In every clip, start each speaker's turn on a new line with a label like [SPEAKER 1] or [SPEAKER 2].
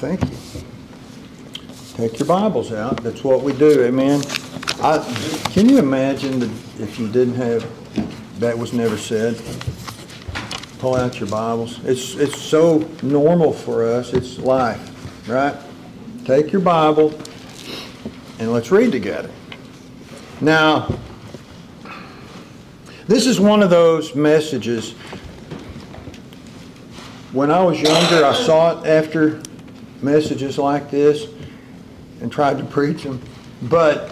[SPEAKER 1] Thank you. Take your Bibles out. That's what we do. Amen. I, can you imagine that if you didn't have, that was never said? Pull out your Bibles. It's, it's so normal for us. It's life, right? Take your Bible and let's read together. Now, this is one of those messages. When I was younger, I sought after messages like this and tried to preach them. But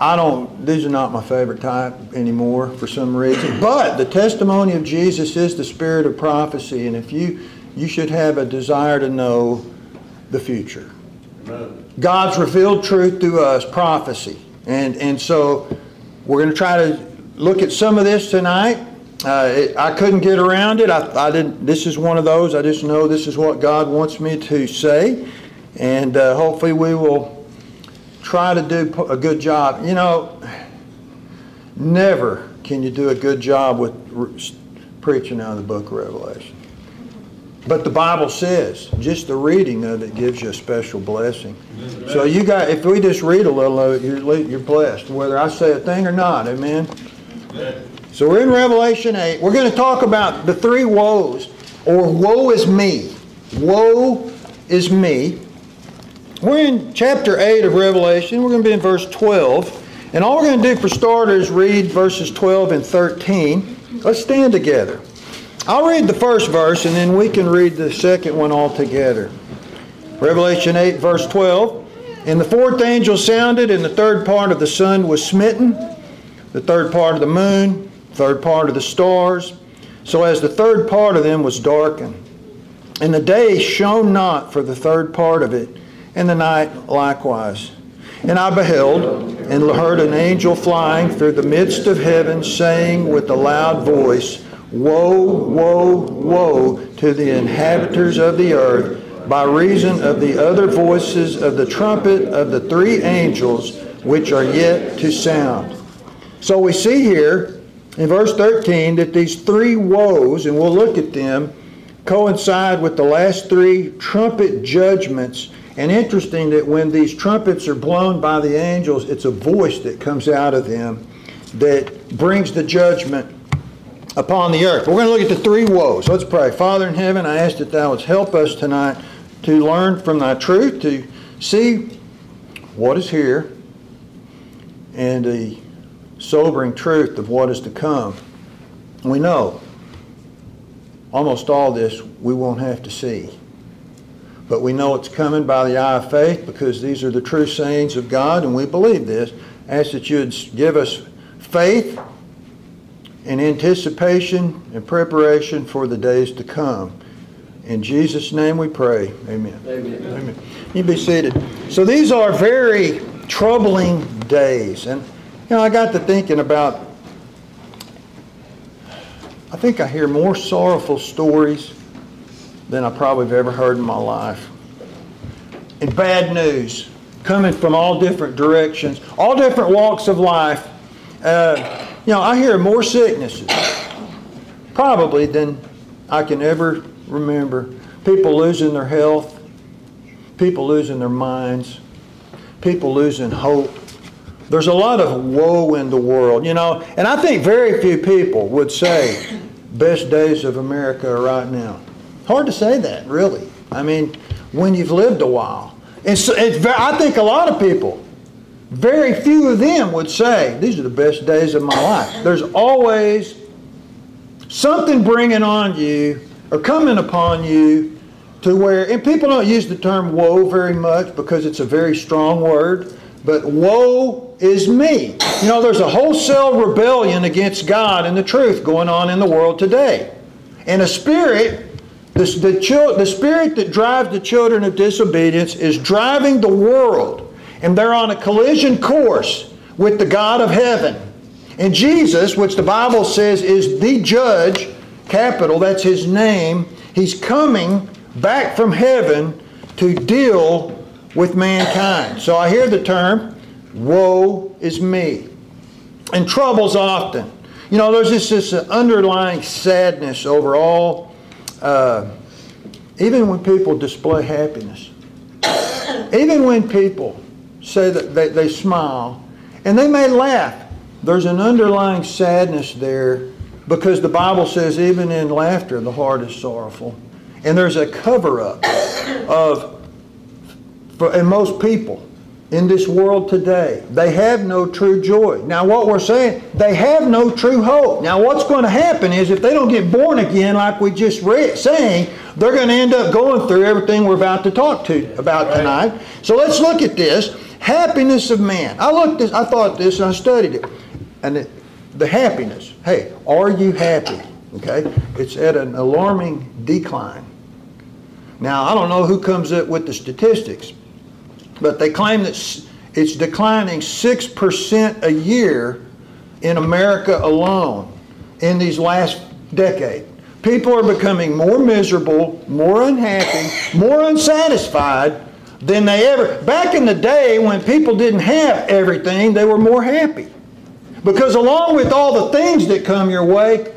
[SPEAKER 1] I don't, these are not my favorite type anymore for some reason. But the testimony of Jesus is the spirit of prophecy. And if you, you should have a desire to know the future. God's revealed truth to us, prophecy. And, and so we're going to try to look at some of this tonight. Uh, it, I couldn't get around it. I, I didn't. This is one of those. I just know this is what God wants me to say, and uh, hopefully we will try to do a good job. You know, never can you do a good job with re- preaching out of the Book of Revelation. But the Bible says just the reading of it gives you a special blessing. So you got, if we just read a little of it, you're, you're blessed, whether I say a thing or not. Amen. So we're in Revelation 8. We're going to talk about the three woes, or woe is me. Woe is me. We're in chapter 8 of Revelation. We're going to be in verse 12. And all we're going to do for starters read verses 12 and 13. Let's stand together. I'll read the first verse and then we can read the second one all together. Revelation 8, verse 12. And the fourth angel sounded, and the third part of the sun was smitten, the third part of the moon, third part of the stars, so as the third part of them was darkened. And the day shone not for the third part of it, and the night likewise. And I beheld and heard an angel flying through the midst of heaven, saying with a loud voice, Woe, woe, woe to the inhabitants of the earth, by reason of the other voices of the trumpet of the three angels which are yet to sound. So we see here in verse 13 that these three woes, and we'll look at them, coincide with the last three trumpet judgments. And interesting that when these trumpets are blown by the angels, it's a voice that comes out of them that brings the judgment upon the earth. We're going to look at the three woes. Let's pray. Father in heaven, I ask that thou wouldst help us tonight to learn from thy truth, to see what is here, and the sobering truth of what is to come. We know almost all this we won't have to see. But we know it's coming by the eye of faith because these are the true sayings of God, and we believe this. Ask that you would give us faith and anticipation and preparation for the days to come. In Jesus' name we pray. Amen.
[SPEAKER 2] Amen.
[SPEAKER 1] Amen. You be seated. So these are very troubling days. And, you know, I got to thinking about, I think I hear more sorrowful stories than I probably have ever heard in my life. And bad news coming from all different directions, all different walks of life. Uh, you know, I hear more sicknesses, probably, than I can ever remember. People losing their health, people losing their minds, people losing hope. There's a lot of woe in the world, you know, and I think very few people would say best days of America are right now. Hard to say that, really. I mean, when you've lived a while. And so it's, I think a lot of people, very few of them would say, these are the best days of my life. There's always something bringing on you or coming upon you to where, and people don't use the term woe very much because it's a very strong word, but woe is me. You know, there's a wholesale rebellion against God and the truth going on in the world today. And a spirit, the, the, the spirit that drives the children of disobedience is driving the world. And they're on a collision course with the God of heaven. And Jesus, which the Bible says is the judge, capital, that's his name, he's coming back from heaven to deal with mankind. So I hear the term, woe is me. And troubles often. You know, there's just this underlying sadness over all uh, even when people display happiness, even when people say that they, they smile, and they may laugh, there's an underlying sadness there because the Bible says even in laughter the heart is sorrowful. And there's a cover up of, and most people in this world today, they have no true joy. Now, what we're saying, they have no true hope. Now, what's going to happen is if they don't get born again, like we just read, saying, they're going to end up going through everything we're about to talk to about right. tonight. So let's look at this happiness of man. I looked this, I thought this, and I studied it, and it, the happiness. Hey, are you happy? Okay, it's at an alarming decline. Now, I don't know who comes up with the statistics, but they claim that it's declining 6% a year in America alone in these last decade. People are becoming more miserable, more unhappy, more unsatisfied than they ever. Back in the day when people didn't have everything, they were more happy. Because along with all the things that come your way,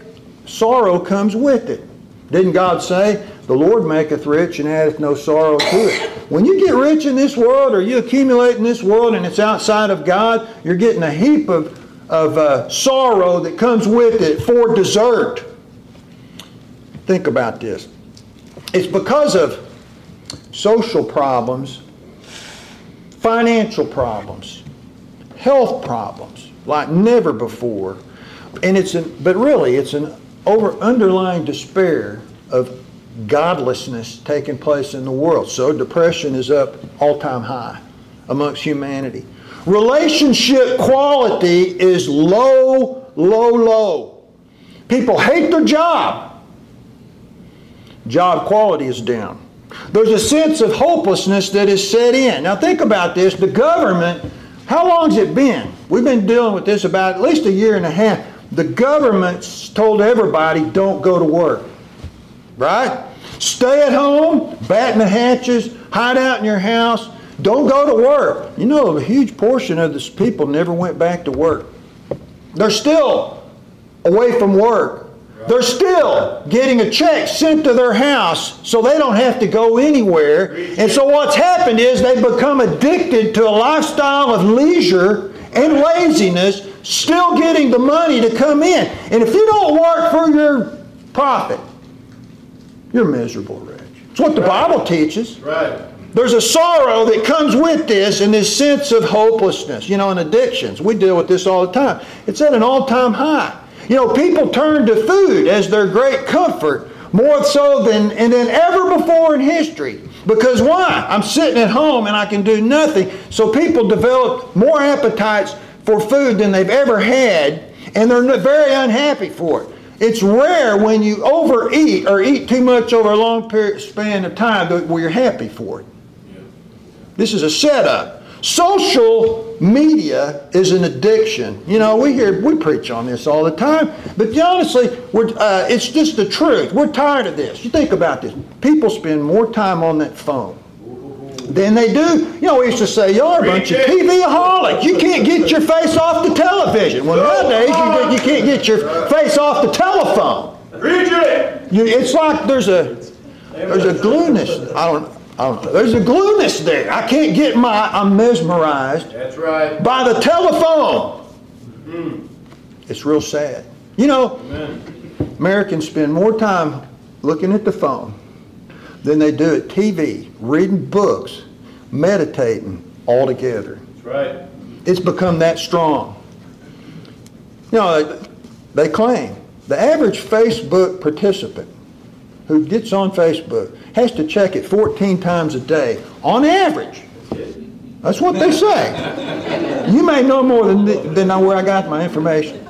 [SPEAKER 1] sorrow comes with it. Didn't God say, The Lord maketh rich and addeth no sorrow to it? When you get rich in this world or you accumulate in this world and it's outside of God, you're getting a heap of, of uh, sorrow that comes with it for dessert. Think about this. It's because of social problems, financial problems, health problems, like never before. And it's an, but really, it's an over underlying despair of godlessness taking place in the world. So depression is up all time high amongst humanity. Relationship quality is low, low, low. People hate their job. Job quality is down. There's a sense of hopelessness that is set in. Now think about this. The government, how long's it been? We've been dealing with this about at least a year and a half. The government's told everybody don't go to work. Right? Stay at home, batten the hatches, hide out in your house, don't go to work. You know, a huge portion of this people never went back to work. They're still away from work. They're still getting a check sent to their house so they don't have to go anywhere. And so what's happened is they've become addicted to a lifestyle of leisure and laziness, still getting the money to come in. And if you don't work for your profit, you're miserable, Rich. It's what the right. Bible teaches.
[SPEAKER 2] Right.
[SPEAKER 1] There's a sorrow that comes with this and this sense of hopelessness. You know, in addictions, we deal with this all the time. It's at an all time high. You know, people turn to food as their great comfort more so than, and than ever before in history. Because why? I'm sitting at home and I can do nothing. So people develop more appetites for food than they've ever had, and they're very unhappy for it. It's rare when you overeat or eat too much over a long period span of time that you're happy for it. This is a setup. Social media is an addiction. You know, we hear we preach on this all the time, but honestly, uh, it's just the truth. We're tired of this. You think about this. People spend more time on that phone than they do. You know, we used to say, you're a bunch of TV-aholics. You can't get your face off the television. Well, nowadays, you, you can't get your face off the telephone. You, it's like there's a there's a glueness. I don't I don't know. There's a glueness there. I can't get my. I'm mesmerized.
[SPEAKER 2] That's right.
[SPEAKER 1] By the telephone. Mm. It's real sad. You know, Amen. Americans spend more time looking at the phone than they do at TV, reading books, meditating all together.
[SPEAKER 2] That's right.
[SPEAKER 1] It's become that strong. You know, uh, they claim the average Facebook participant who gets on Facebook has to check it 14 times a day on average. That's what they say. You may know more than, than where I got my information.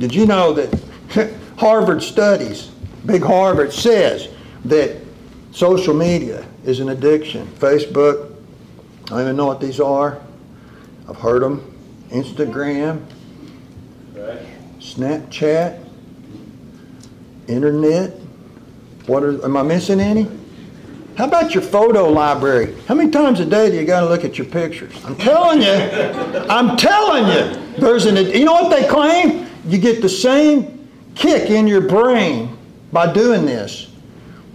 [SPEAKER 1] Did you know that Harvard studies Big Harvard says that social media is an addiction. Facebook, I don't even know what these are. I've heard them. Instagram, right. Snapchat, Internet. What are, am I missing any? How about your photo library? How many times a day do you got to look at your pictures? I'm telling you, I'm telling you, there's an, you know what they claim? You get the same kick in your brain by doing this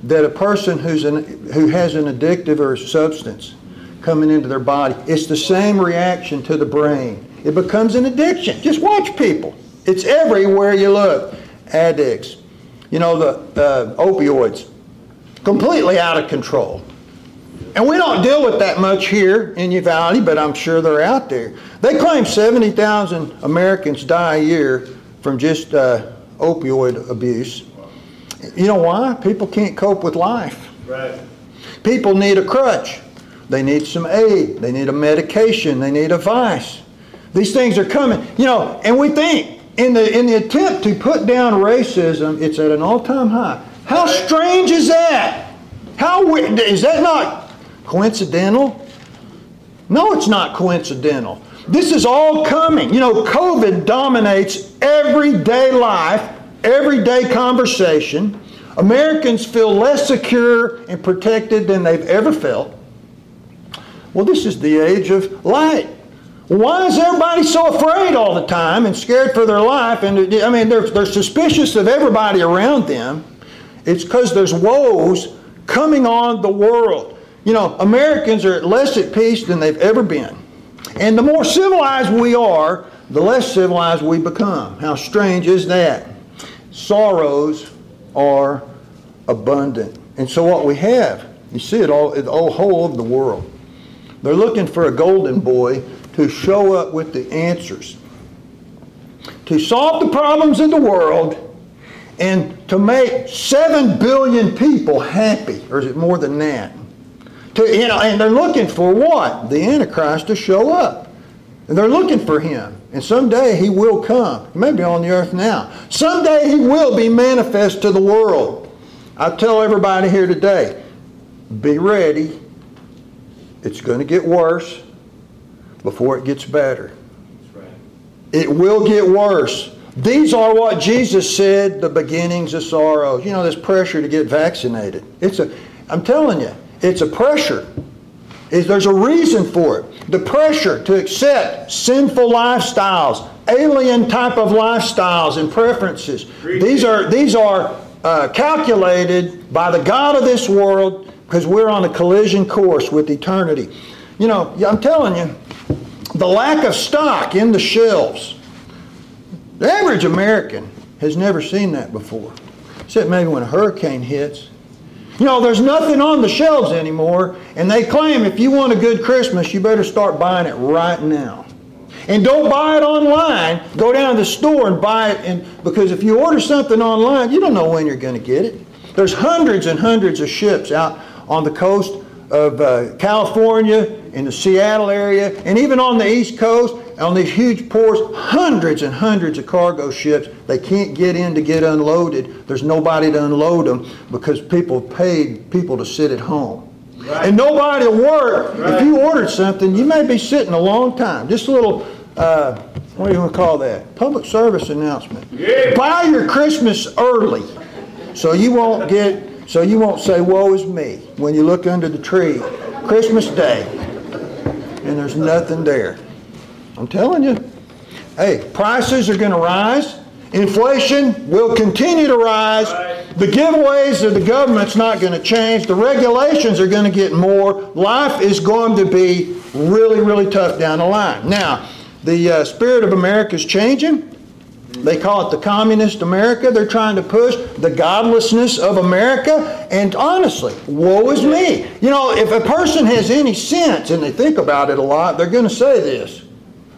[SPEAKER 1] that a person who's an, who has an addictive or substance coming into their body, it's the same reaction to the brain. It becomes an addiction. Just watch people. It's everywhere you look. Addicts. You know, the uh, opioids. Completely out of control. And we don't deal with that much here in Uvalde, but I'm sure they're out there. They claim 70,000 Americans die a year from just uh, opioid abuse. You know why? People can't cope with life.
[SPEAKER 2] Right.
[SPEAKER 1] People need a crutch. They need some aid. They need a medication. They need a vice. These things are coming. You know, and we think in the in the attempt to put down racism, it's at an all-time high. How strange is that? How is that not coincidental? No, it's not coincidental. This is all coming. You know, COVID dominates everyday life, everyday conversation. Americans feel less secure and protected than they've ever felt. Well, this is the age of light. Why is everybody so afraid all the time and scared for their life? And I mean, they're, they're suspicious of everybody around them. It's because there's woes coming on the world. You know, Americans are less at peace than they've ever been. And the more civilized we are, the less civilized we become. How strange is that? Sorrows are abundant. And so what we have, you see it all, the whole of the world. They're looking for a golden boy to show up with the answers, to solve the problems in the world, and to make 7 billion people happy. Or is it more than that? To, you know, and they're looking for what? The Antichrist to show up. And they're looking for him. And someday he will come. Maybe on the earth now. Someday he will be manifest to the world. I tell everybody here today, be ready. It's going to get worse before it gets better. Right. It will get worse. These are what Jesus said, the beginnings of sorrow. You know, this pressure to get vaccinated. It's a, I'm telling you, it's a pressure. It's, there's a reason for it. The pressure to accept sinful lifestyles, alien type of lifestyles and preferences. These are, these are uh, calculated by the God of this world because we're on a collision course with eternity. You know, I'm telling you, the lack of stock in the shelves. The average American has never seen that before, except maybe when a hurricane hits. You know, there's nothing on the shelves anymore, and they claim if you want a good Christmas, you better start buying it right now. And don't buy it online. Go down to the store and buy it, and, because if you order something online, you don't know when you're going to get it. There's hundreds and hundreds of ships out on the coast of uh, California, in the Seattle area, and even on the East Coast, on these huge ports, hundreds and hundreds of cargo ships. They can't get in to get unloaded. There's nobody to unload them because people paid people to sit at home. Right. And nobody to work. Right. If you ordered something, you may be sitting a long time. Just a little, uh, what do you want to call that? Public service announcement. Yeah. Buy your Christmas early so you won't get so you won't say, woe is me, when you look under the tree, Christmas Day, and there's nothing there. I'm telling you. Hey, prices are going to rise. Inflation will continue to rise. The giveaways of the government's not going to change. The regulations are going to get more. Life is going to be really, really tough down the line. Now, the uh, spirit of America is changing. They call it the communist America. They're trying to push the godlessness of America. And honestly, woe is me. You know, if a person has any sense and they think about it a lot, they're going to say this.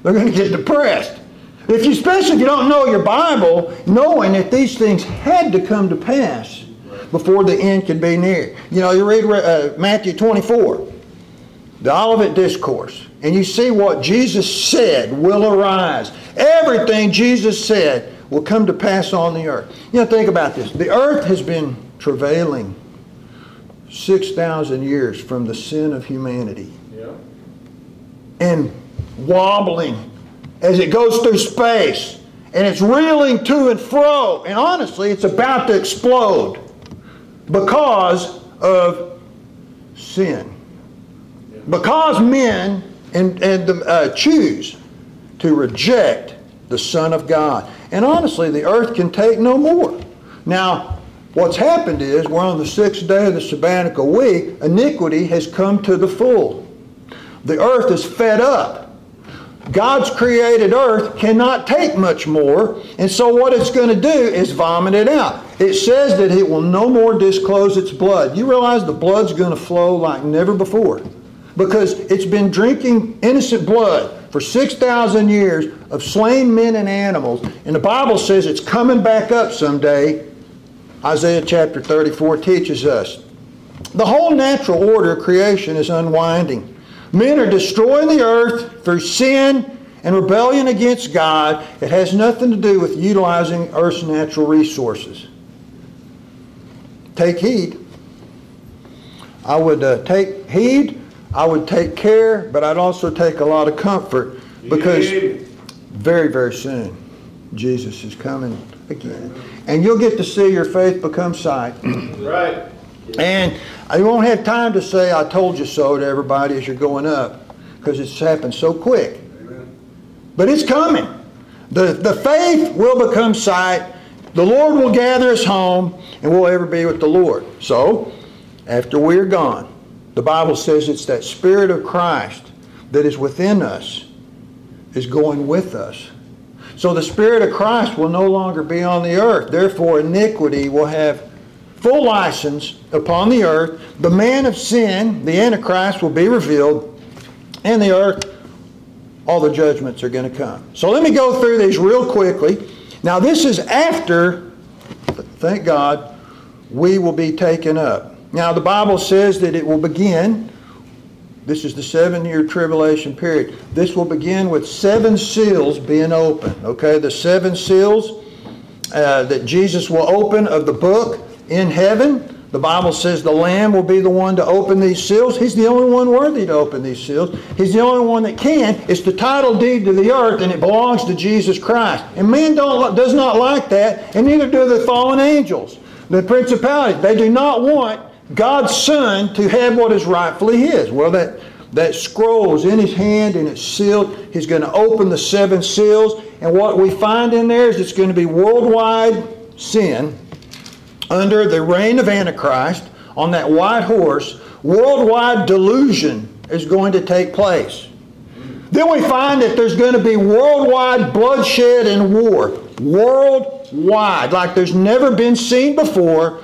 [SPEAKER 1] They're going to get depressed. If you, especially if you don't know your Bible, knowing that these things had to come to pass before the end could be near. You know, you read uh, Matthew 24, the Olivet Discourse, and you see what Jesus said will arise. Everything Jesus said will come to pass on the earth. You know, think about this. The earth has been travailing 6,000 years from the sin of humanity. Yeah. And wobbling as it goes through space. And it's reeling to and fro. And honestly, it's about to explode because of sin. Because men and, and the, uh, choose to reject the Son of God. And honestly, the earth can take no more. Now, What's happened is we're on the sixth day of the sabbatical week. Iniquity has come to the full. The earth is fed up. God's created earth cannot take much more, and so what it's going to do is vomit it out. It says that it will no more disclose its blood. You realize the blood's going to flow like never before because it's been drinking innocent blood for 6,000 years of slain men and animals, and the Bible says it's coming back up someday. Isaiah chapter 34 teaches us. The whole natural order of creation is unwinding. Men are destroying the earth through sin and rebellion against God. It has nothing to do with utilizing earth's natural resources. Take heed. I would uh, take heed, I would take care, but I'd also take a lot of comfort because very, very soon Jesus is coming again. And you'll get to see your faith become sight.
[SPEAKER 2] Right.
[SPEAKER 1] And I won't have time to say I told you so to everybody as you're going up because it's happened so quick. But it's coming. The, the faith will become sight. The Lord will gather us home and we'll ever be with the Lord. So, after we're gone, the Bible says it's that Spirit of Christ that is within us is going with us. So the Spirit of Christ will no longer be on the earth. Therefore, iniquity will have full license upon the earth. The man of sin, the Antichrist, will be revealed, and the earth, all the judgments are going to come. So let me go through these real quickly. Now, this is after, thank God, we will be taken up. Now, the Bible says that it will begin. This is the seven year tribulation period. This will begin with seven seals being open. Okay, the seven seals uh, that Jesus will open of the book in heaven. The Bible says the Lamb will be the one to open these seals. He's the only one worthy to open these seals. He's the only one that can. It's the title deed to the earth, and it belongs to Jesus Christ. And man don't, does not like that, and neither do the fallen angels. The principalities, they do not want God's Son to have what is rightfully His. Well, that, that scroll is in His hand and it's sealed. He's going to open the seven seals, and what we find in there is it's going to be worldwide sin under the reign of Antichrist on that white horse, worldwide delusion is going to take place. Then we find that there's going to be worldwide bloodshed and war. Worldwide, like there's never been seen before,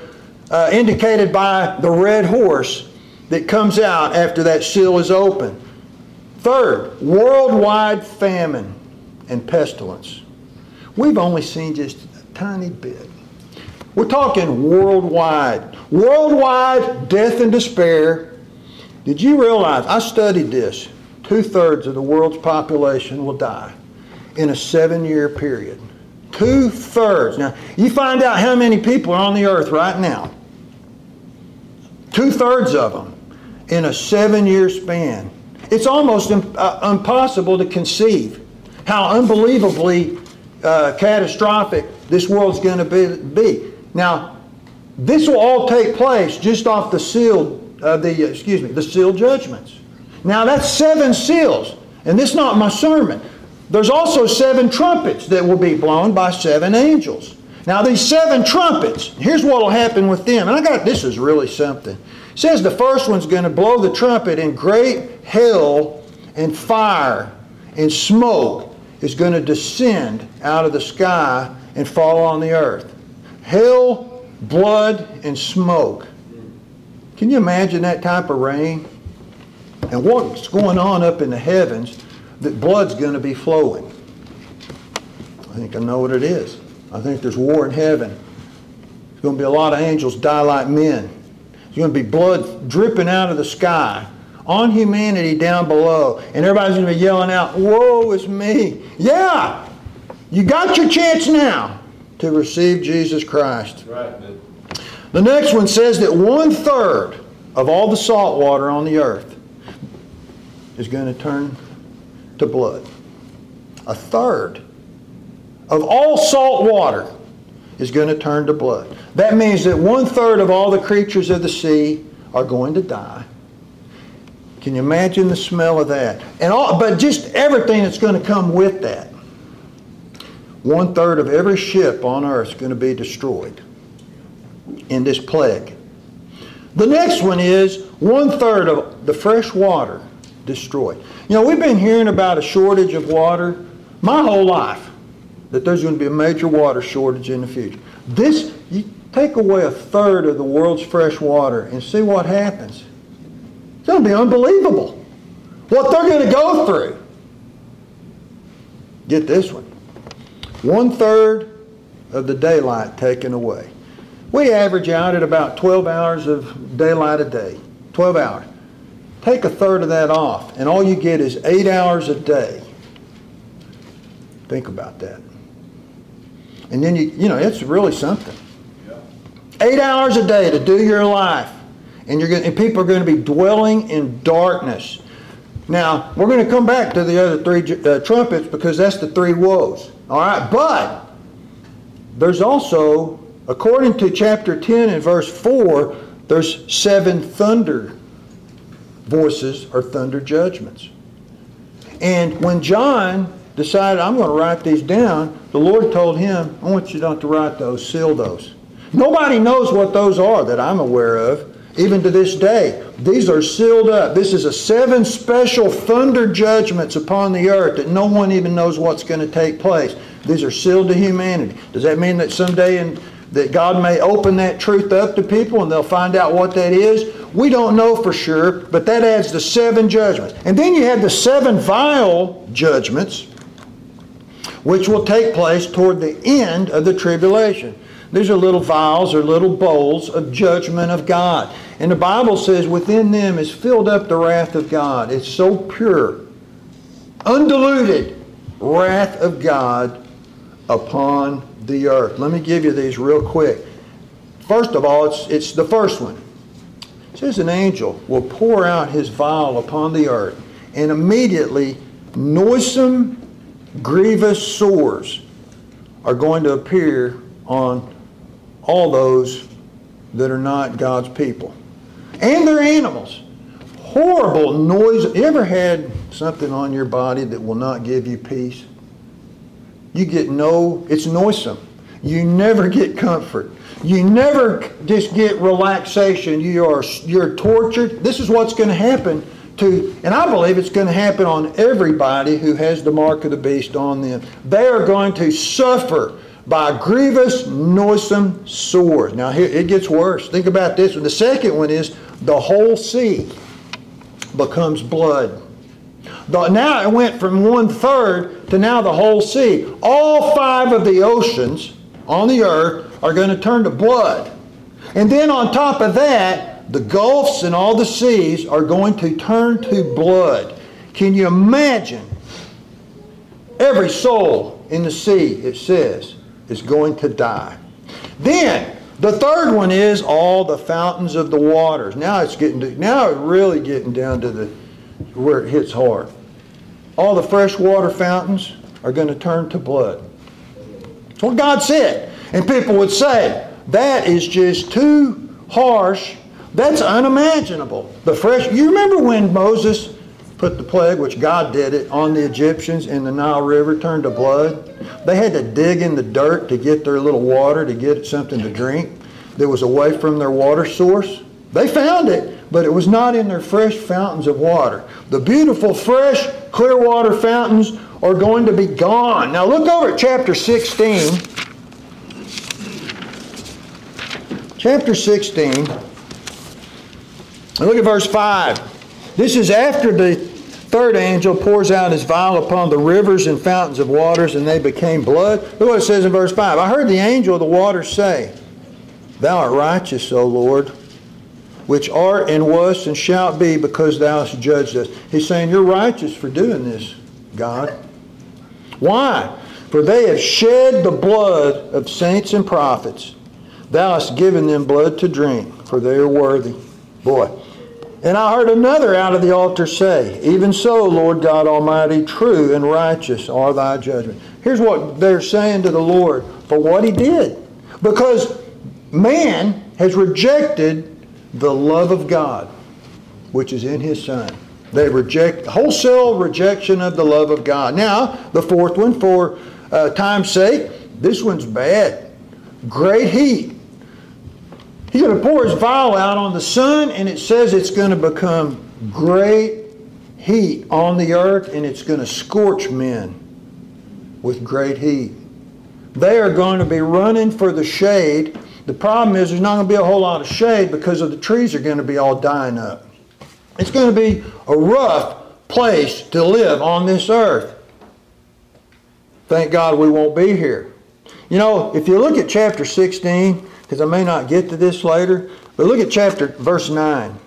[SPEAKER 1] uh, indicated by the red horse that comes out after that seal is open. Third, worldwide famine and pestilence. We've only seen just a tiny bit. We're talking worldwide. Worldwide death and despair. Did you realize? I studied this. Two thirds of the world's population will die in a seven year period. Two thirds. Now, you find out how many people are on the earth right now. Two thirds of them in a seven year span. It's almost uh, impossible to conceive how unbelievably uh, catastrophic this world's going to be. Now, this will all take place just off the sealed, uh, the excuse me, the sealed judgments. Now that's seven seals, and this is not my sermon. There's also seven trumpets that will be blown by seven angels. Now these seven trumpets, here's what will happen with them. And I got this is really something. It says the first one's going to blow the trumpet and great hail and fire and smoke is going to descend out of the sky and fall on the earth hell, blood, and smoke. Can you imagine that type of rain? And what's going on up in the heavens that blood's going to be flowing? I think I know what it is. I think there's war in heaven. There's going to be a lot of angels die like men. There's going to be blood dripping out of the sky on humanity down below. And everybody's going to be yelling out, Woe is me. Yeah, you got your chance now to receive Jesus Christ.
[SPEAKER 2] Right.
[SPEAKER 1] The next one says that one third of all the salt water on the earth is going to turn to blood. A third of all salt water is going to turn to blood. That means that one third of all the creatures of the sea are going to die. Can you imagine the smell of that? And all, but just everything that's going to come with that. One third of every ship on earth is going to be destroyed. in this plague. The next one is one third of the fresh water destroyed. You know, we've been hearing about a shortage of water my whole life, that there's going to be a major water shortage in the future. This, you take away a third of the world's fresh water and see what happens. It's going to be unbelievable what they're going to go through. Get this one. One third of the daylight taken away. We average out at about 12 hours of daylight a day. 12 hours. Take a third of that off, and all you get is eight hours a day. Think about that. And then you, you know, it's really something. Eight hours a day to do your life, and you're going, and people are going to be dwelling in darkness. Now we're going to come back to the other three uh, trumpets because that's the three woes. All right, but there's also, according to chapter 10 and verse 4, there's seven thunder voices or thunder judgments. And when John decided, I'm going to write these down, the Lord told him, I want you not to write those, seal those. Nobody knows what those are that I'm aware of, even to this day. These are sealed up. This is a seven special thunder judgments upon the earth that no one even knows what's going to take place. These are sealed to humanity. Does that mean that someday in, that God may open that truth up to people and they'll find out what that is? We don't know for sure, but that adds the seven judgments. And then you have the seven vial judgments, which will take place toward the end of the tribulation. These are little vials or little bowls of judgment of God. And the Bible says within them is filled up the wrath of God. It's so pure, undiluted wrath of God upon the earth. Let me give you these real quick. First of all, it's, it's the first one. It says an angel will pour out his vial upon the earth, and immediately noisome, grievous sores are going to appear on all those that are not God's people. And their animals. Horrible noise. You ever had something on your body that will not give you peace? You get no, it's noisome. You never get comfort. You never just get relaxation. You are you're tortured. This is what's going to happen to, and I believe it's going to happen on everybody who has the mark of the beast on them. They are going to suffer by grievous, noisome sores. Now here it gets worse. Think about this one. The second one is the whole sea becomes blood. The, now it went from one third to now the whole sea. All five of the oceans on the earth are going to turn to blood. And then on top of that, the gulfs and all the seas are going to turn to blood. Can you imagine? Every soul in the sea, it says, is going to die. Then the third one is all the fountains of the waters. Now it's getting to, now it's really getting down to the where it hits hard. All the fresh water fountains are going to turn to blood. That's what God said. And people would say, that is just too harsh. That's unimaginable. The fresh, you remember when Moses put the plague, which God did it, on the Egyptians in the Nile River turned to blood? They had to dig in the dirt to get their little water, to get something to drink that was away from their water source. They found it, but it was not in their fresh fountains of water. The beautiful, fresh, clear water fountains are going to be gone. Now look over at chapter 16. Chapter 16. And look at verse 5. This is after the third angel pours out his vial upon the rivers and fountains of waters, and they became blood. Look what it says in verse 5. I heard the angel of the waters say, Thou art righteous, O Lord, which art and wast and shalt be, because thou hast judged us. He's saying, You're righteous for doing this, God. Why? For they have shed the blood of saints and prophets. Thou hast given them blood to drink, for they are worthy. Boy. And I heard another out of the altar say, Even so, Lord God Almighty, true and righteous are thy judgments. Here's what they're saying to the Lord for what he did. Because man has rejected the love of God, which is in his Son. They reject, wholesale rejection of the love of God. Now, the fourth one, for uh, time's sake, this one's bad. Great heat. He's going to pour his vial out on the sun, and it says it's going to become great heat on the earth, and it's going to scorch men with great heat. They are going to be running for the shade. The problem is there's not going to be a whole lot of shade because of the trees are going to be all dying up. It's going to be a rough place to live on this earth. Thank God we won't be here. You know, if you look at chapter 16, because I may not get to this later, but look at chapter verse 9.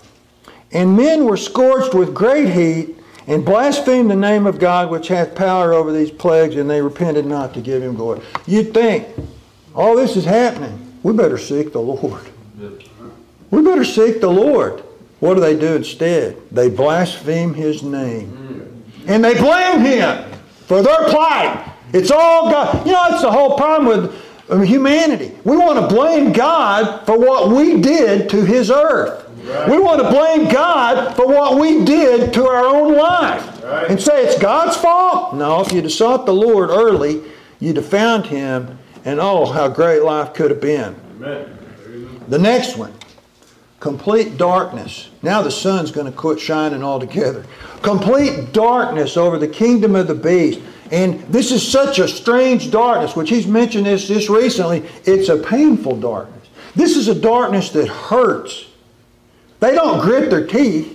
[SPEAKER 1] And men were scorched with great heat and blasphemed the name of God which hath power over these plagues, and they repented not to give him glory. You'd think, all this is happening. We better seek the Lord. We better seek the Lord. What do they do instead? They blaspheme his name. And they blame him for their plight. It's all God. You know, it's the whole problem with humanity. We want to blame God for what we did to his earth. Right. We want to blame God for what we did to our own life. Right. And say it's God's fault? No, if you'd have sought the Lord early, you'd have found him, and oh, how great life could have been. Amen. The next one complete darkness. Now the sun's going to quit shining altogether. Complete darkness over the kingdom of the beast. And this is such a strange darkness, which he's mentioned this just recently. It's a painful darkness. This is a darkness that hurts. They don't grit their teeth.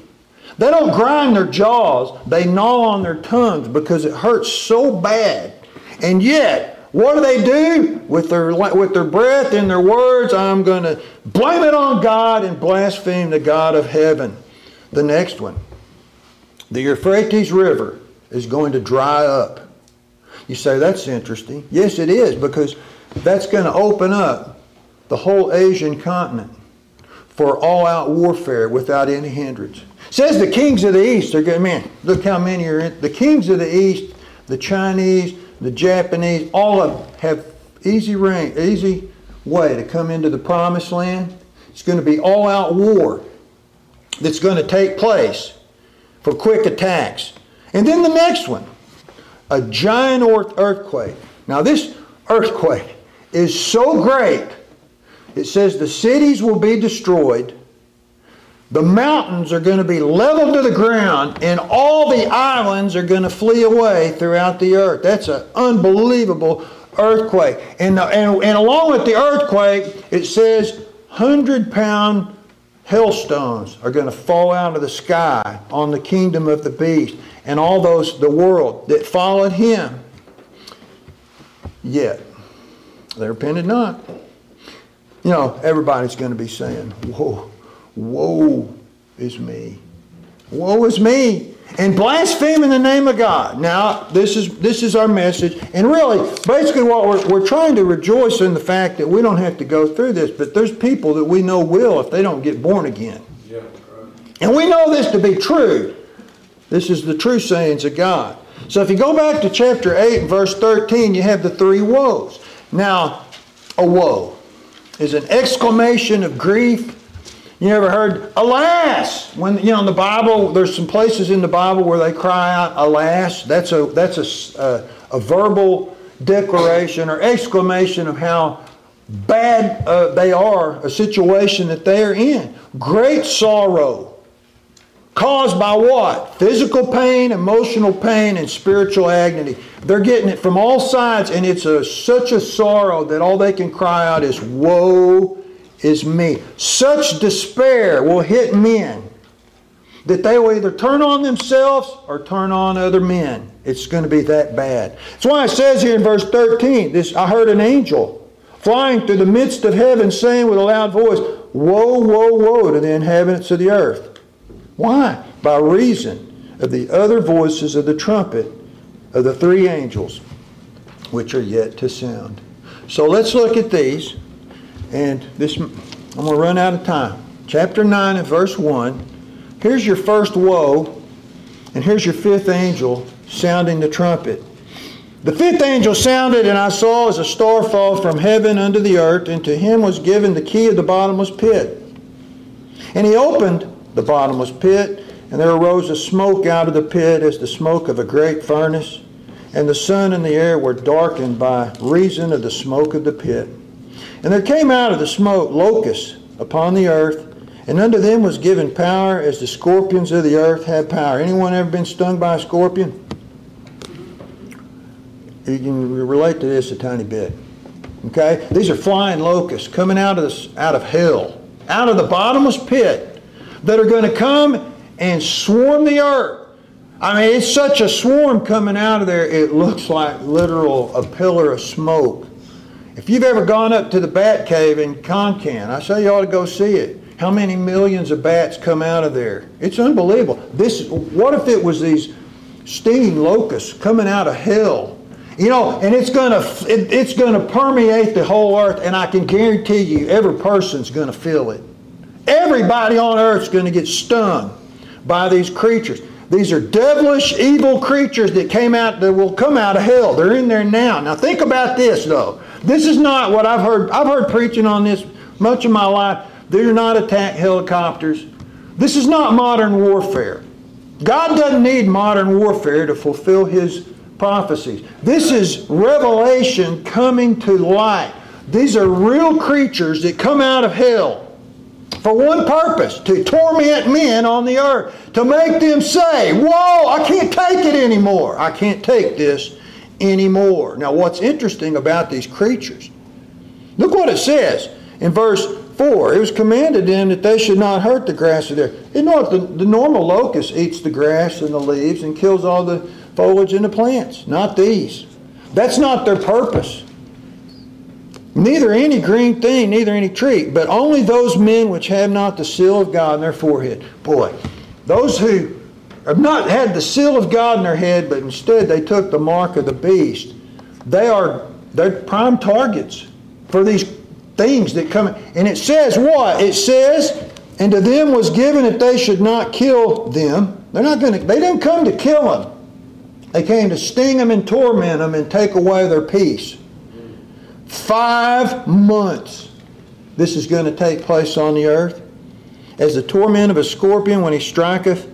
[SPEAKER 1] They don't grind their jaws. They gnaw on their tongues because it hurts so bad. And yet, what do they do with their, with their breath and their words? I'm going to blame it on God and blaspheme the God of heaven. The next one. The Euphrates River is going to dry up. You say, that's interesting. Yes, it is, because that's going to open up the whole Asian continent for all out warfare without any hindrance. It says the kings of the East are going, man, look how many are in. The kings of the East, the Chinese, the Japanese, all of them have easy rain, easy way to come into the promised land. It's going to be all out war that's going to take place for quick attacks. And then the next one, a giant earthquake. Now this earthquake is so great. It says the cities will be destroyed the mountains are going to be leveled to the ground, and all the islands are going to flee away throughout the earth. That's an unbelievable earthquake. And, and, and along with the earthquake, it says 100 pound hailstones are going to fall out of the sky on the kingdom of the beast and all those, the world that followed him. Yet, they repented not. You know, everybody's going to be saying, Whoa Woe is me. Woe is me. And blaspheme in the name of God. Now, this is this is our message. And really, basically what we're, we're trying to rejoice in the fact that we don't have to go through this, but there's people that we know will if they don't get born again. And we know this to be true. This is the true sayings of God. So if you go back to chapter 8 and verse 13, you have the three woes. Now, a woe is an exclamation of grief you ever heard, alas? When, you know, in the Bible, there's some places in the Bible where they cry out, alas. That's a, that's a, a, a verbal declaration or exclamation of how bad uh, they are, a situation that they are in. Great sorrow. Caused by what? Physical pain, emotional pain, and spiritual agony. They're getting it from all sides, and it's a, such a sorrow that all they can cry out is, Woe is me. Such despair will hit men that they will either turn on themselves or turn on other men. It's going to be that bad. That's why it says here in verse 13, this I heard an angel flying through the midst of heaven saying with a loud voice, Woe, woe, woe to the inhabitants of the earth. Why? By reason of the other voices of the trumpet of the three angels which are yet to sound. So let's look at these. And this, I'm going to run out of time. Chapter 9 and verse 1. Here's your first woe, and here's your fifth angel sounding the trumpet. The fifth angel sounded, and I saw as a star fall from heaven unto the earth, and to him was given the key of the bottomless pit. And he opened the bottomless pit, and there arose a smoke out of the pit as the smoke of a great furnace, and the sun and the air were darkened by reason of the smoke of the pit. And there came out of the smoke locusts, upon the earth, and unto them was given power as the scorpions of the earth have power. Anyone ever been stung by a scorpion? You can relate to this a tiny bit. Okay? These are flying locusts coming out of, this, out of hell, out of the bottomless pit, that are going to come and swarm the earth. I mean, it's such a swarm coming out of there, it looks like literal a pillar of smoke. If you've ever gone up to the bat cave in Concan, I say you ought to go see it. How many millions of bats come out of there? It's unbelievable. This, what if it was these stinging locusts coming out of hell? You know, and it's gonna it, it's gonna permeate the whole earth, and I can guarantee you, every person's gonna feel it. Everybody on earth's gonna get stung by these creatures. These are devilish, evil creatures that came out that will come out of hell. They're in there now. Now think about this though. This is not what I've heard. I've heard preaching on this much of my life. They're not attack helicopters. This is not modern warfare. God doesn't need modern warfare to fulfill his prophecies. This is revelation coming to light. These are real creatures that come out of hell for one purpose to torment men on the earth, to make them say, Whoa, I can't take it anymore. I can't take this anymore. Now, what's interesting about these creatures, look what it says in verse 4 it was commanded them that they should not hurt the grass of there. You know? The, the normal locust eats the grass and the leaves and kills all the foliage in the plants, not these. That's not their purpose. Neither any green thing, neither any tree, but only those men which have not the seal of God in their forehead. Boy, those who have not had the seal of God in their head, but instead they took the mark of the beast, they are they're prime targets for these things that come. And it says what? It says, and to them was given that they should not kill them. They're not going to. They didn't come to kill them. They came to sting them and torment them and take away their peace. Five months this is going to take place on the earth. As the torment of a scorpion when he striketh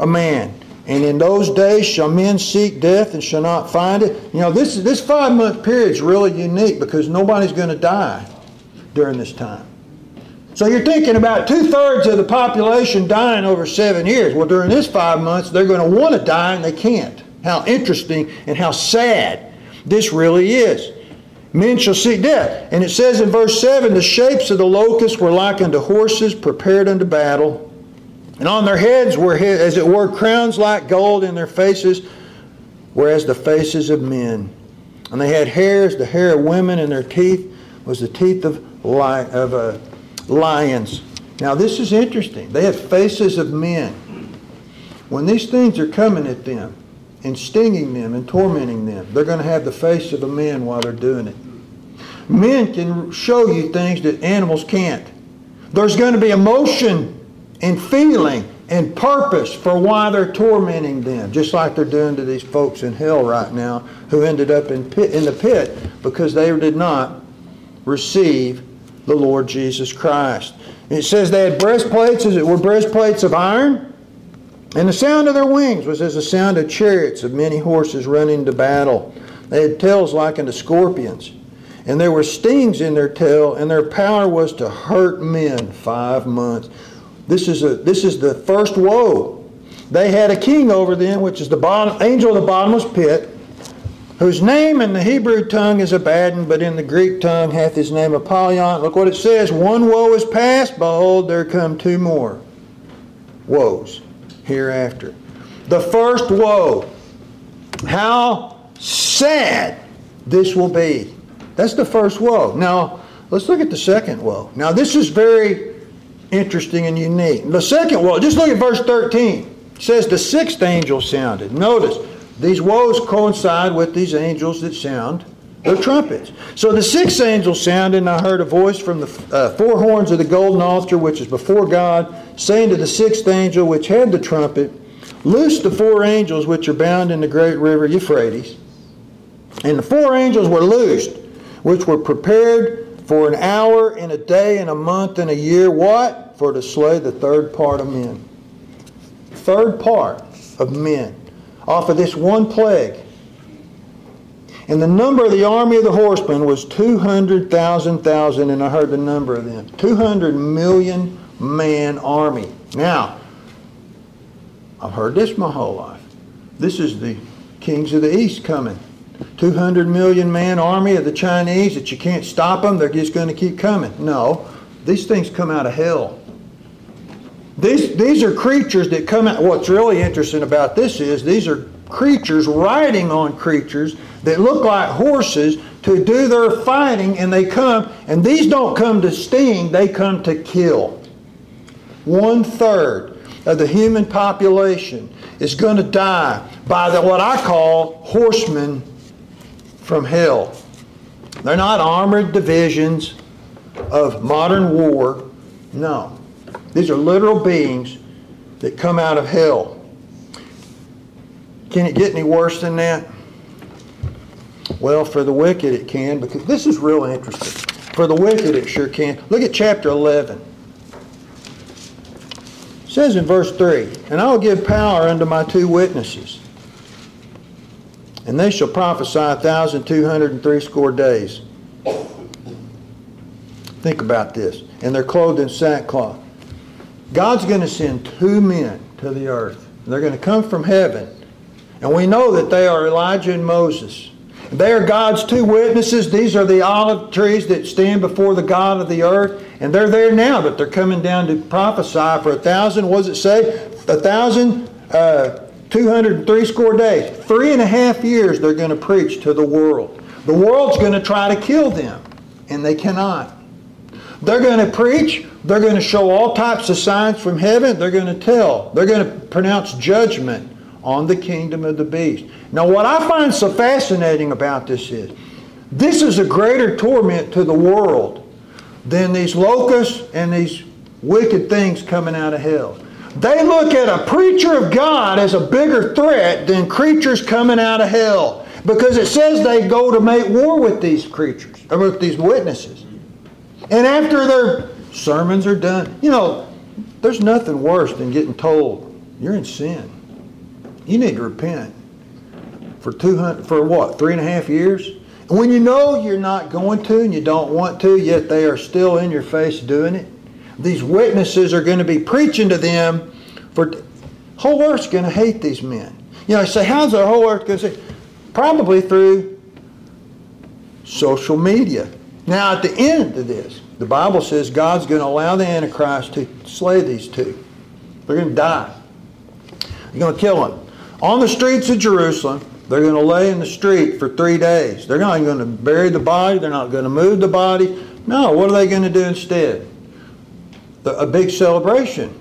[SPEAKER 1] a man. And in those days shall men seek death and shall not find it. You know, this, this five month period is really unique because nobody's going to die during this time. So you're thinking about two thirds of the population dying over seven years. Well, during this five months, they're going to want to die and they can't. How interesting and how sad this really is. Men shall seek death. And it says in verse 7 the shapes of the locusts were like unto horses prepared unto battle. And on their heads were, as it were, crowns like gold, in their faces were as the faces of men. And they had hairs, the hair of women, and their teeth was the teeth of, li- of uh, lions. Now, this is interesting. They have faces of men. When these things are coming at them and stinging them and tormenting them, they're going to have the face of a man while they're doing it. Men can show you things that animals can't. There's going to be emotion and feeling and purpose for why they're tormenting them, just like they're doing to these folks in hell right now who ended up in, pit, in the pit because they did not receive the Lord Jesus Christ. It says they had breastplates, as it were breastplates of iron, and the sound of their wings was as the sound of chariots of many horses running to battle. They had tails like unto scorpions, and there were stings in their tail, and their power was to hurt men five months. This is, a, this is the first woe. They had a king over them, which is the angel of the bottomless pit, whose name in the Hebrew tongue is Abaddon, but in the Greek tongue hath his name Apollyon. Look what it says. One woe is past, behold, there come two more woes hereafter. The first woe. How sad this will be. That's the first woe. Now, let's look at the second woe. Now, this is very interesting and unique. The second woe, just look at verse 13. It says the sixth angel sounded. Notice, these woes coincide with these angels that sound their trumpets. So the sixth angel sounded, and I heard a voice from the uh, four horns of the golden altar, which is before God, saying to the sixth angel which had the trumpet, Loose the four angels which are bound in the great river Euphrates. And the four angels were loosed, which were prepared for an hour in a day in a month in a year. What? For to slay the third part of men. Third part of men. Off of this one plague. And the number of the army of the horsemen was 200,000,000, and I heard the number of them. 200 million man army. Now, I've heard this my whole life. This is the kings of the east coming. 200 million man army of the Chinese that you can't stop them, they're just going to keep coming. No, these things come out of hell. These, these are creatures that come out. What's really interesting about this is these are creatures riding on creatures that look like horses to do their fighting, and they come, and these don't come to sting, they come to kill. One third of the human population is going to die by the, what I call horsemen from hell. They're not armored divisions of modern war. No. These are literal beings that come out of hell. Can it get any worse than that? Well, for the wicked it can, because this is real interesting. For the wicked it sure can. Look at chapter 11. It says in verse 3, And I will give power unto my two witnesses, and they shall prophesy a thousand two hundred and threescore days. Think about this. And they're clothed in sackcloth. God's going to send two men to the earth. They're going to come from heaven. And we know that they are Elijah and Moses. They are God's two witnesses. These are the olive trees that stand before the God of the earth. And they're there now, but they're coming down to prophesy for a thousand, what does it say? A thousand, uh, 203 score days. Three and a half years they're going to preach to the world. The world's going to try to kill them, and they cannot. They're going to preach. They're going to show all types of signs from heaven. They're going to tell. They're going to pronounce judgment on the kingdom of the beast. Now, what I find so fascinating about this is this is a greater torment to the world than these locusts and these wicked things coming out of hell. They look at a preacher of God as a bigger threat than creatures coming out of hell because it says they go to make war with these creatures, or with these witnesses. And after their sermons are done, you know, there's nothing worse than getting told you're in sin. You need to repent for two hundred for what three and a half years. And when you know you're not going to and you don't want to, yet they are still in your face doing it, these witnesses are going to be preaching to them. For whole earth's going to hate these men. You know, I say, how's the whole earth going to say? Probably through social media. Now, at the end of this, the Bible says God's going to allow the Antichrist to slay these two. They're going to die. He's going to kill them. On the streets of Jerusalem, they're going to lay in the street for three days. They're not going to bury the body. They're not going to move the body. No, what are they going to do instead? A big celebration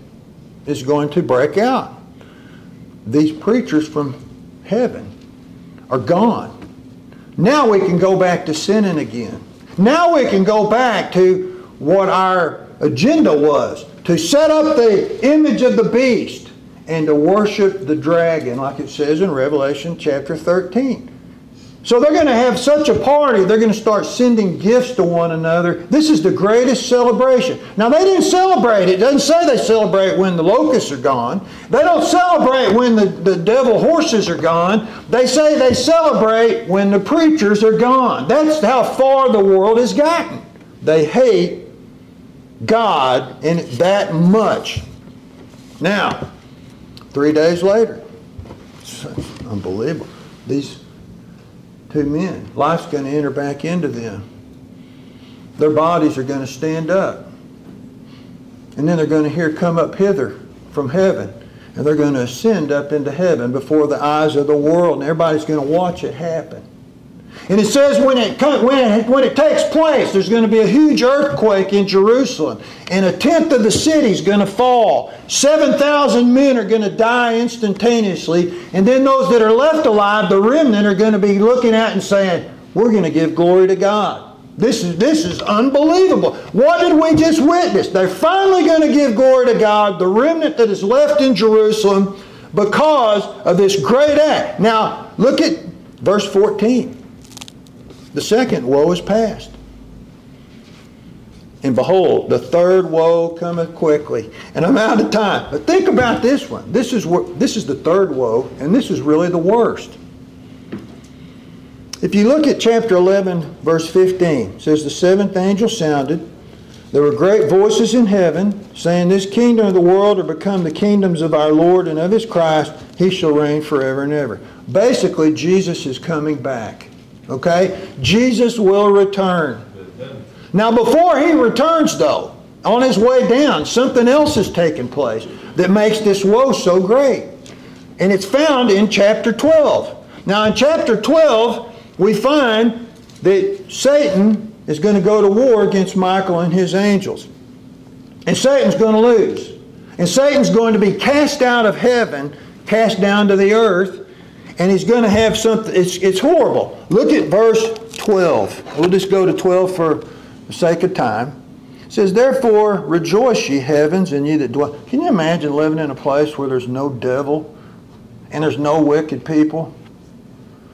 [SPEAKER 1] is going to break out. These preachers from heaven are gone. Now we can go back to sinning again. Now we can go back to what our agenda was to set up the image of the beast and to worship the dragon, like it says in Revelation chapter 13. So they're going to have such a party, they're going to start sending gifts to one another. This is the greatest celebration. Now, they didn't celebrate. It doesn't say they celebrate when the locusts are gone. They don't celebrate when the, the devil horses are gone. They say they celebrate when the preachers are gone. That's how far the world has gotten. They hate God in that much. Now, three days later, unbelievable. These two men. Life's going to enter back into them. Their bodies are going to stand up. And then they're going to hear, Come up hither from heaven. And they're going to ascend up into heaven before the eyes of the world. And everybody's going to watch it happen. And it says when it, when, when it takes place, there's going to be a huge earthquake in Jerusalem. And a tenth of the city is going to fall. 7,000 men are going to die instantaneously. And then those that are left alive, the remnant, are going to be looking at and saying, We're going to give glory to God. This is, this is unbelievable. What did we just witness? They're finally going to give glory to God, the remnant that is left in Jerusalem, because of this great act. Now, look at verse 14. The second woe is past. And behold, the third woe cometh quickly. And I'm out of time. But think about this one. This is, what this is the third woe, and this is really the worst. If you look at chapter 11, verse 15, it says, The seventh angel sounded. There were great voices in heaven, saying, This kingdom of the world are become the kingdoms of our Lord and of his Christ. He shall reign forever and ever. Basically, Jesus is coming back. Okay? Jesus will return. Now, before he returns, though, on his way down, something else is taking place that makes this woe so great. And it's found in chapter 12. Now, in chapter 12, we find that Satan is going to go to war against Michael and his angels. And Satan's going to lose. And Satan's going to be cast out of heaven, cast down to the earth, and he's going to have something. It's, it's horrible. Look at verse 12. We'll just go to 12 for the sake of time. It says, Therefore rejoice, ye heavens, and ye that dwell. Can you imagine living in a place where there's no devil and there's no wicked people?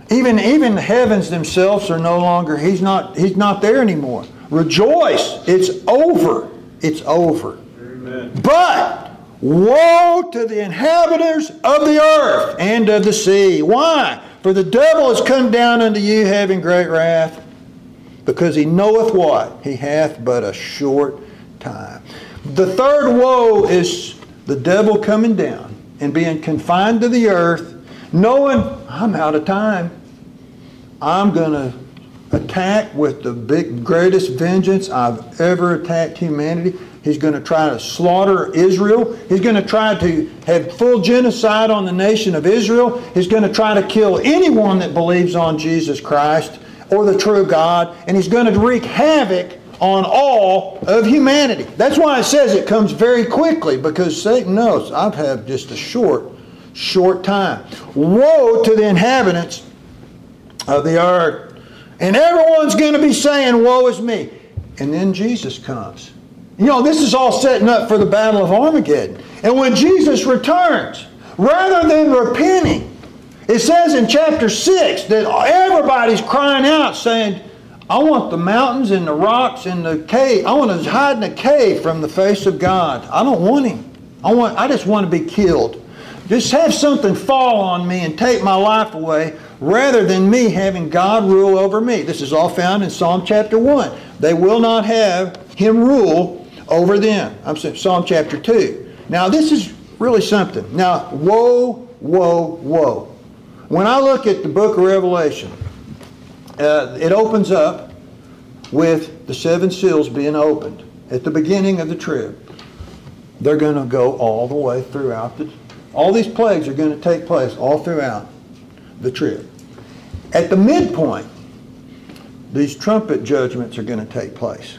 [SPEAKER 1] Even, even the heavens themselves are no longer, he's not, he's not there anymore. Rejoice. It's over. It's over. Amen. But woe to the inhabitants of the earth and of the sea. Why? For the devil has come down unto you having great wrath, because he knoweth what? He hath but a short time. The third woe is the devil coming down and being confined to the earth knowing I'm out of time. I'm going to attack with the big, greatest vengeance I've ever attacked humanity. He's going to try to slaughter Israel. He's going to try to have full genocide on the nation of Israel. He's going to try to kill anyone that believes on Jesus Christ or the true God. And he's going to wreak havoc on all of humanity. That's why it says it comes very quickly because Satan knows I've had just a short short time. Woe to the inhabitants of the earth. And everyone's going to be saying, Woe is me. And then Jesus comes. You know, this is all setting up for the Battle of Armageddon. And when Jesus returns, rather than repenting, it says in chapter 6 that everybody's crying out saying, I want the mountains and the rocks and the cave. I want to hide in a cave from the face of God. I don't want him. I want I just want to be killed. Just have something fall on me and take my life away rather than me having God rule over me. This is all found in Psalm chapter 1. They will not have him rule over them. I'm saying Psalm chapter 2. Now, this is really something. Now, whoa, whoa, whoa. When I look at the book of Revelation, uh, it opens up with the seven seals being opened at the beginning of the trip. They're going to go all the way throughout the all these plagues are going to take place all throughout the trip. At the midpoint, these trumpet judgments are going to take place.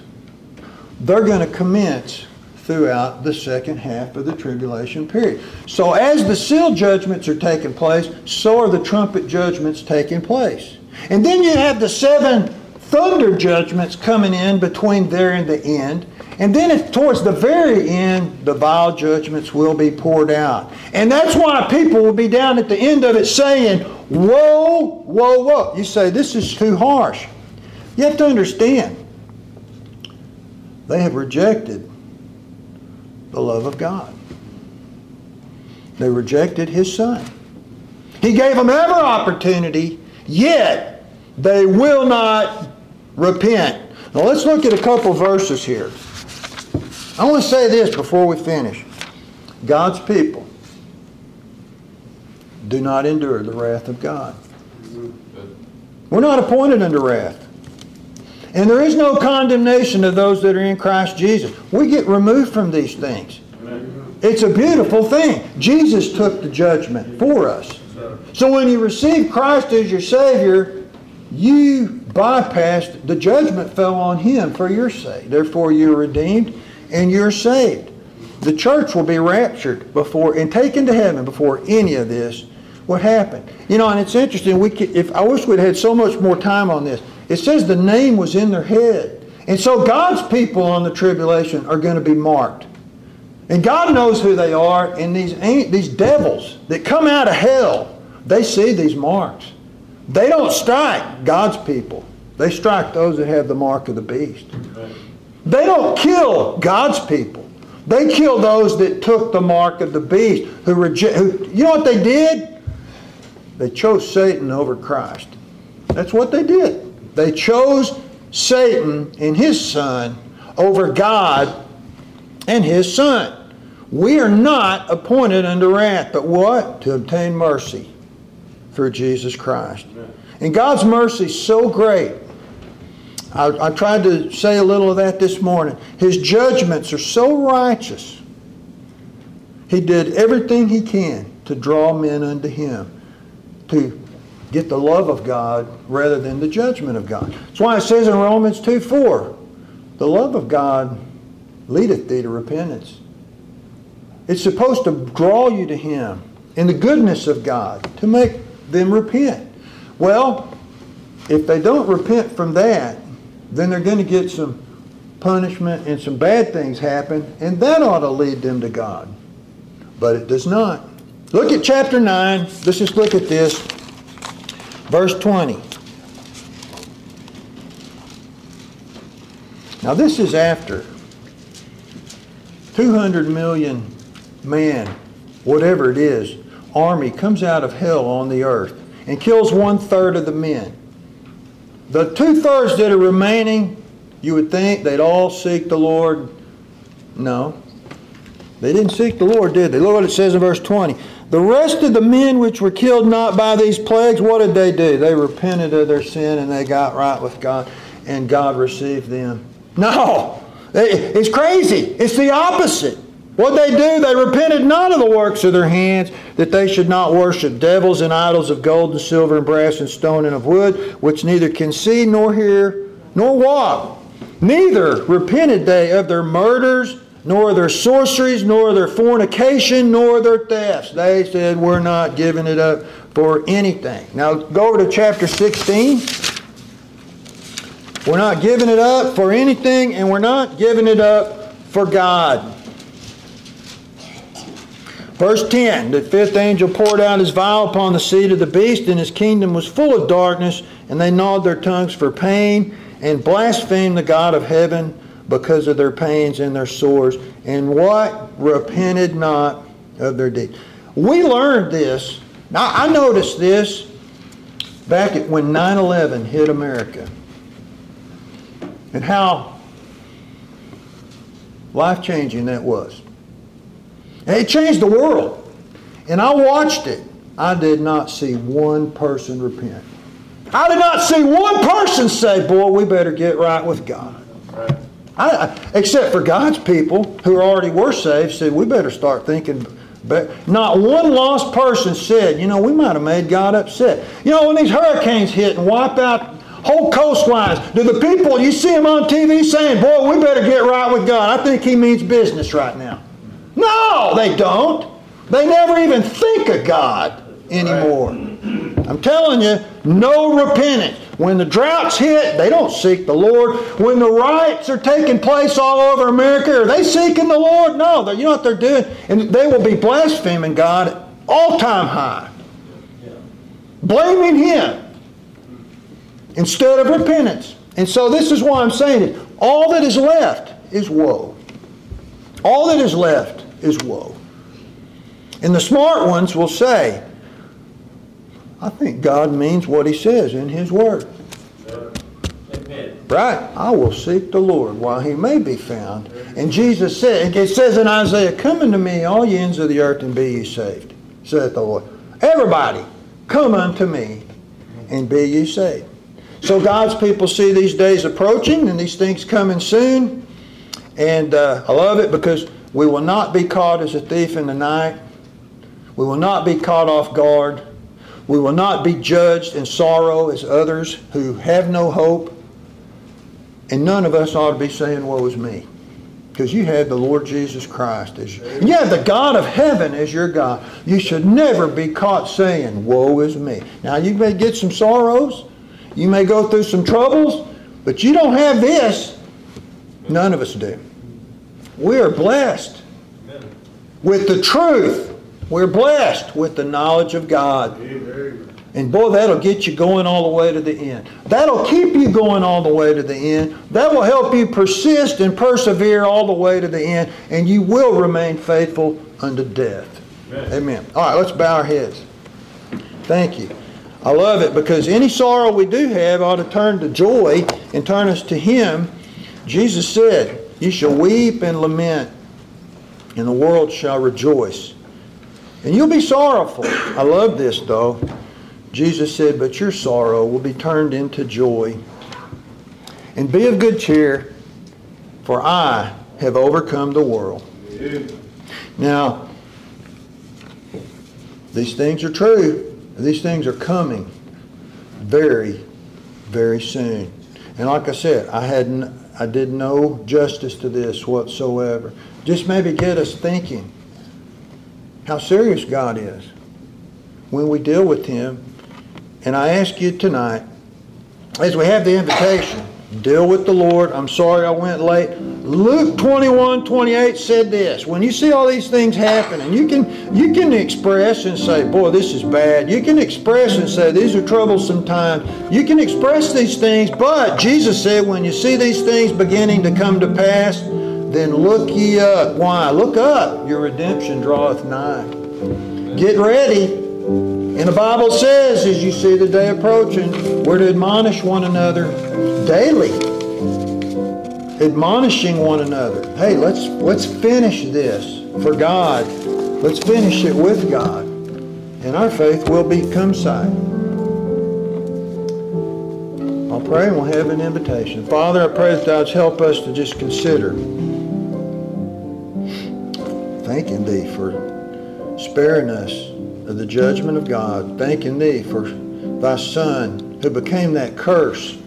[SPEAKER 1] They're going to commence throughout the second half of the tribulation period. So as the seal judgments are taking place, so are the trumpet judgments taking place. And then you have the seven thunder judgments coming in between there and the end. And then towards the very end, the vial judgments will be poured out. And that's why people will be down at the end of it saying, Whoa, whoa, whoa. You say, This is too harsh. You have to understand, they have rejected the love of God. They rejected His Son. He gave them every opportunity, yet they will not repent. Now let's look at a couple verses here. I want to say this before we finish. God's people do not endure the wrath of God. We're not appointed unto wrath. And there is no condemnation of those that are in Christ Jesus. We get removed from these things. It's a beautiful thing. Jesus took the judgment for us. So when you receive Christ as your Savior, you bypassed, the judgment fell on Him for your sake. Therefore, you're redeemed and you're saved. The church will be raptured before and taken to heaven before any of this would happen. You know, and it's interesting. We could, if I wish we'd had so much more time on this. It says the name was in their head, and so God's people on the tribulation are going to be marked. And God knows who they are, and these these devils that come out of hell, they see these marks. They don't strike God's people. They strike those that have the mark of the beast. They don't kill God's people. They kill those that took the mark of the beast. Who, reject, who You know what they did? They chose Satan over Christ. That's what they did. They chose Satan and his son over God and his son. We are not appointed unto wrath, but what? To obtain mercy through Jesus Christ. And God's mercy is so great. I, I, tried to say a little of that this morning. His judgments are so righteous. He did everything he can to draw men unto him, to get the love of God rather than the judgment of God. That's why it says in Romans 2 4, the love of God leadeth thee to repentance. It's supposed to draw you to Him in the goodness of God to make them repent. Well, if they don't repent from that, then they're going to get some punishment and some bad things happen, and that ought to lead them to God. But it does not. Look at chapter 9. Let's just look at this. Verse 20. Now, this is after 200 million man, whatever it is, army comes out of hell on the earth and kills one third of the men. The two thirds that are remaining, you would think they'd all seek the Lord. No. They didn't seek the Lord, did they? Look what it says in verse 20. The rest of the men which were killed not by these plagues, what did they do? They repented of their sin and they got right with God, and God received them. No! It's crazy. It's the opposite. What they do, they repented not of the works of their hands, that they should not worship devils and idols of gold and silver and brass and stone and of wood, which neither can see nor hear nor walk. Neither repented they of their murders, nor their sorceries, nor their fornication, nor their thefts. They said, We're not giving it up for anything. Now go over to chapter 16. We're not giving it up for anything, and we're not giving it up for God. Verse 10 The fifth angel poured out his vial upon the seat of the beast, and his kingdom was full of darkness, and they gnawed their tongues for pain and blasphemed the God of heaven because of their pains and their sores, and what? Repented not of their deeds. We learned this. Now, I noticed this back at when 9 11 hit America, and how life changing that was. And it changed the world. And I watched it. I did not see one person repent. I did not see one person say, Boy, we better get right with God. I, except for God's people who already were saved said, We better start thinking. But not one lost person said, You know, we might have made God upset. You know, when these hurricanes hit and wipe out whole coastlines, do the people, you see them on TV saying, Boy, we better get right with God? I think he means business right now. No, they don't. They never even think of God anymore. I'm telling you, no repentance. When the droughts hit, they don't seek the Lord. When the riots are taking place all over America, are they seeking the Lord? No, you know what they're doing? And they will be blaspheming God all time high. Blaming Him instead of repentance. And so this is why I'm saying it. All that is left is woe. All that is left is woe. And the smart ones will say, I think God means what he says in his word. Right? I will seek the Lord while he may be found. And Jesus said, it says in Isaiah, Come unto me, all ye ends of the earth, and be ye saved, saith the Lord. Everybody, come unto me, and be ye saved. So God's people see these days approaching and these things coming soon. And uh, I love it because we will not be caught as a thief in the night. We will not be caught off guard. We will not be judged in sorrow as others who have no hope. And none of us ought to be saying, Woe is me. Because you have the Lord Jesus Christ as your, you have the God of heaven as your God. You should never be caught saying, Woe is me. Now you may get some sorrows, you may go through some troubles, but you don't have this. None of us do. We are blessed with the truth. We're blessed with the knowledge of God. And boy, that'll get you going all the way to the end. That'll keep you going all the way to the end. That will help you persist and persevere all the way to the end, and you will remain faithful unto death. Amen. Amen. All right, let's bow our heads. Thank you. I love it because any sorrow we do have ought to turn to joy and turn us to Him. Jesus said, You shall weep and lament, and the world shall rejoice. And you'll be sorrowful. I love this though. Jesus said, But your sorrow will be turned into joy. And be of good cheer, for I have overcome the world. Now, these things are true. These things are coming very, very soon. And like I said, I hadn't, I did no justice to this whatsoever. Just maybe get us thinking how serious God is when we deal with Him. And I ask you tonight, as we have the invitation, deal with the Lord. I'm sorry I went late. Luke 21, 28 said this. When you see all these things happening, you can you can express and say, boy, this is bad. You can express and say, these are troublesome times. You can express these things, but Jesus said, when you see these things beginning to come to pass, then look ye up. Why? Look up. Your redemption draweth nigh. Get ready. And the Bible says, as you see the day approaching, we're to admonish one another daily. Admonishing one another. Hey, let's let's finish this for God. Let's finish it with God. And our faith will become sight. I'll pray and we'll have an invitation. Father, I pray that Thou'd help us to just consider thanking Thee for sparing us of the judgment of God, thanking Thee for Thy Son who became that curse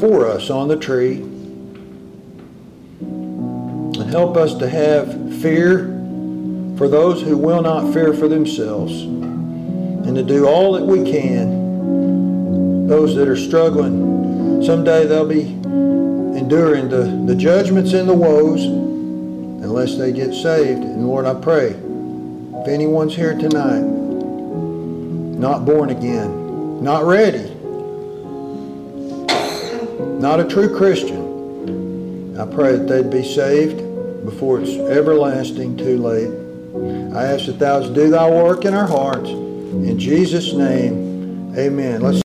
[SPEAKER 1] for us on the tree. And help us to have fear for those who will not fear for themselves. And to do all that we can. Those that are struggling, someday they'll be enduring the, the judgments and the woes unless they get saved. And Lord, I pray, if anyone's here tonight, not born again, not ready, not a true Christian, I pray that they'd be saved before it's everlasting too late. I ask that thou do thy work in our hearts. In Jesus' name, amen. Let's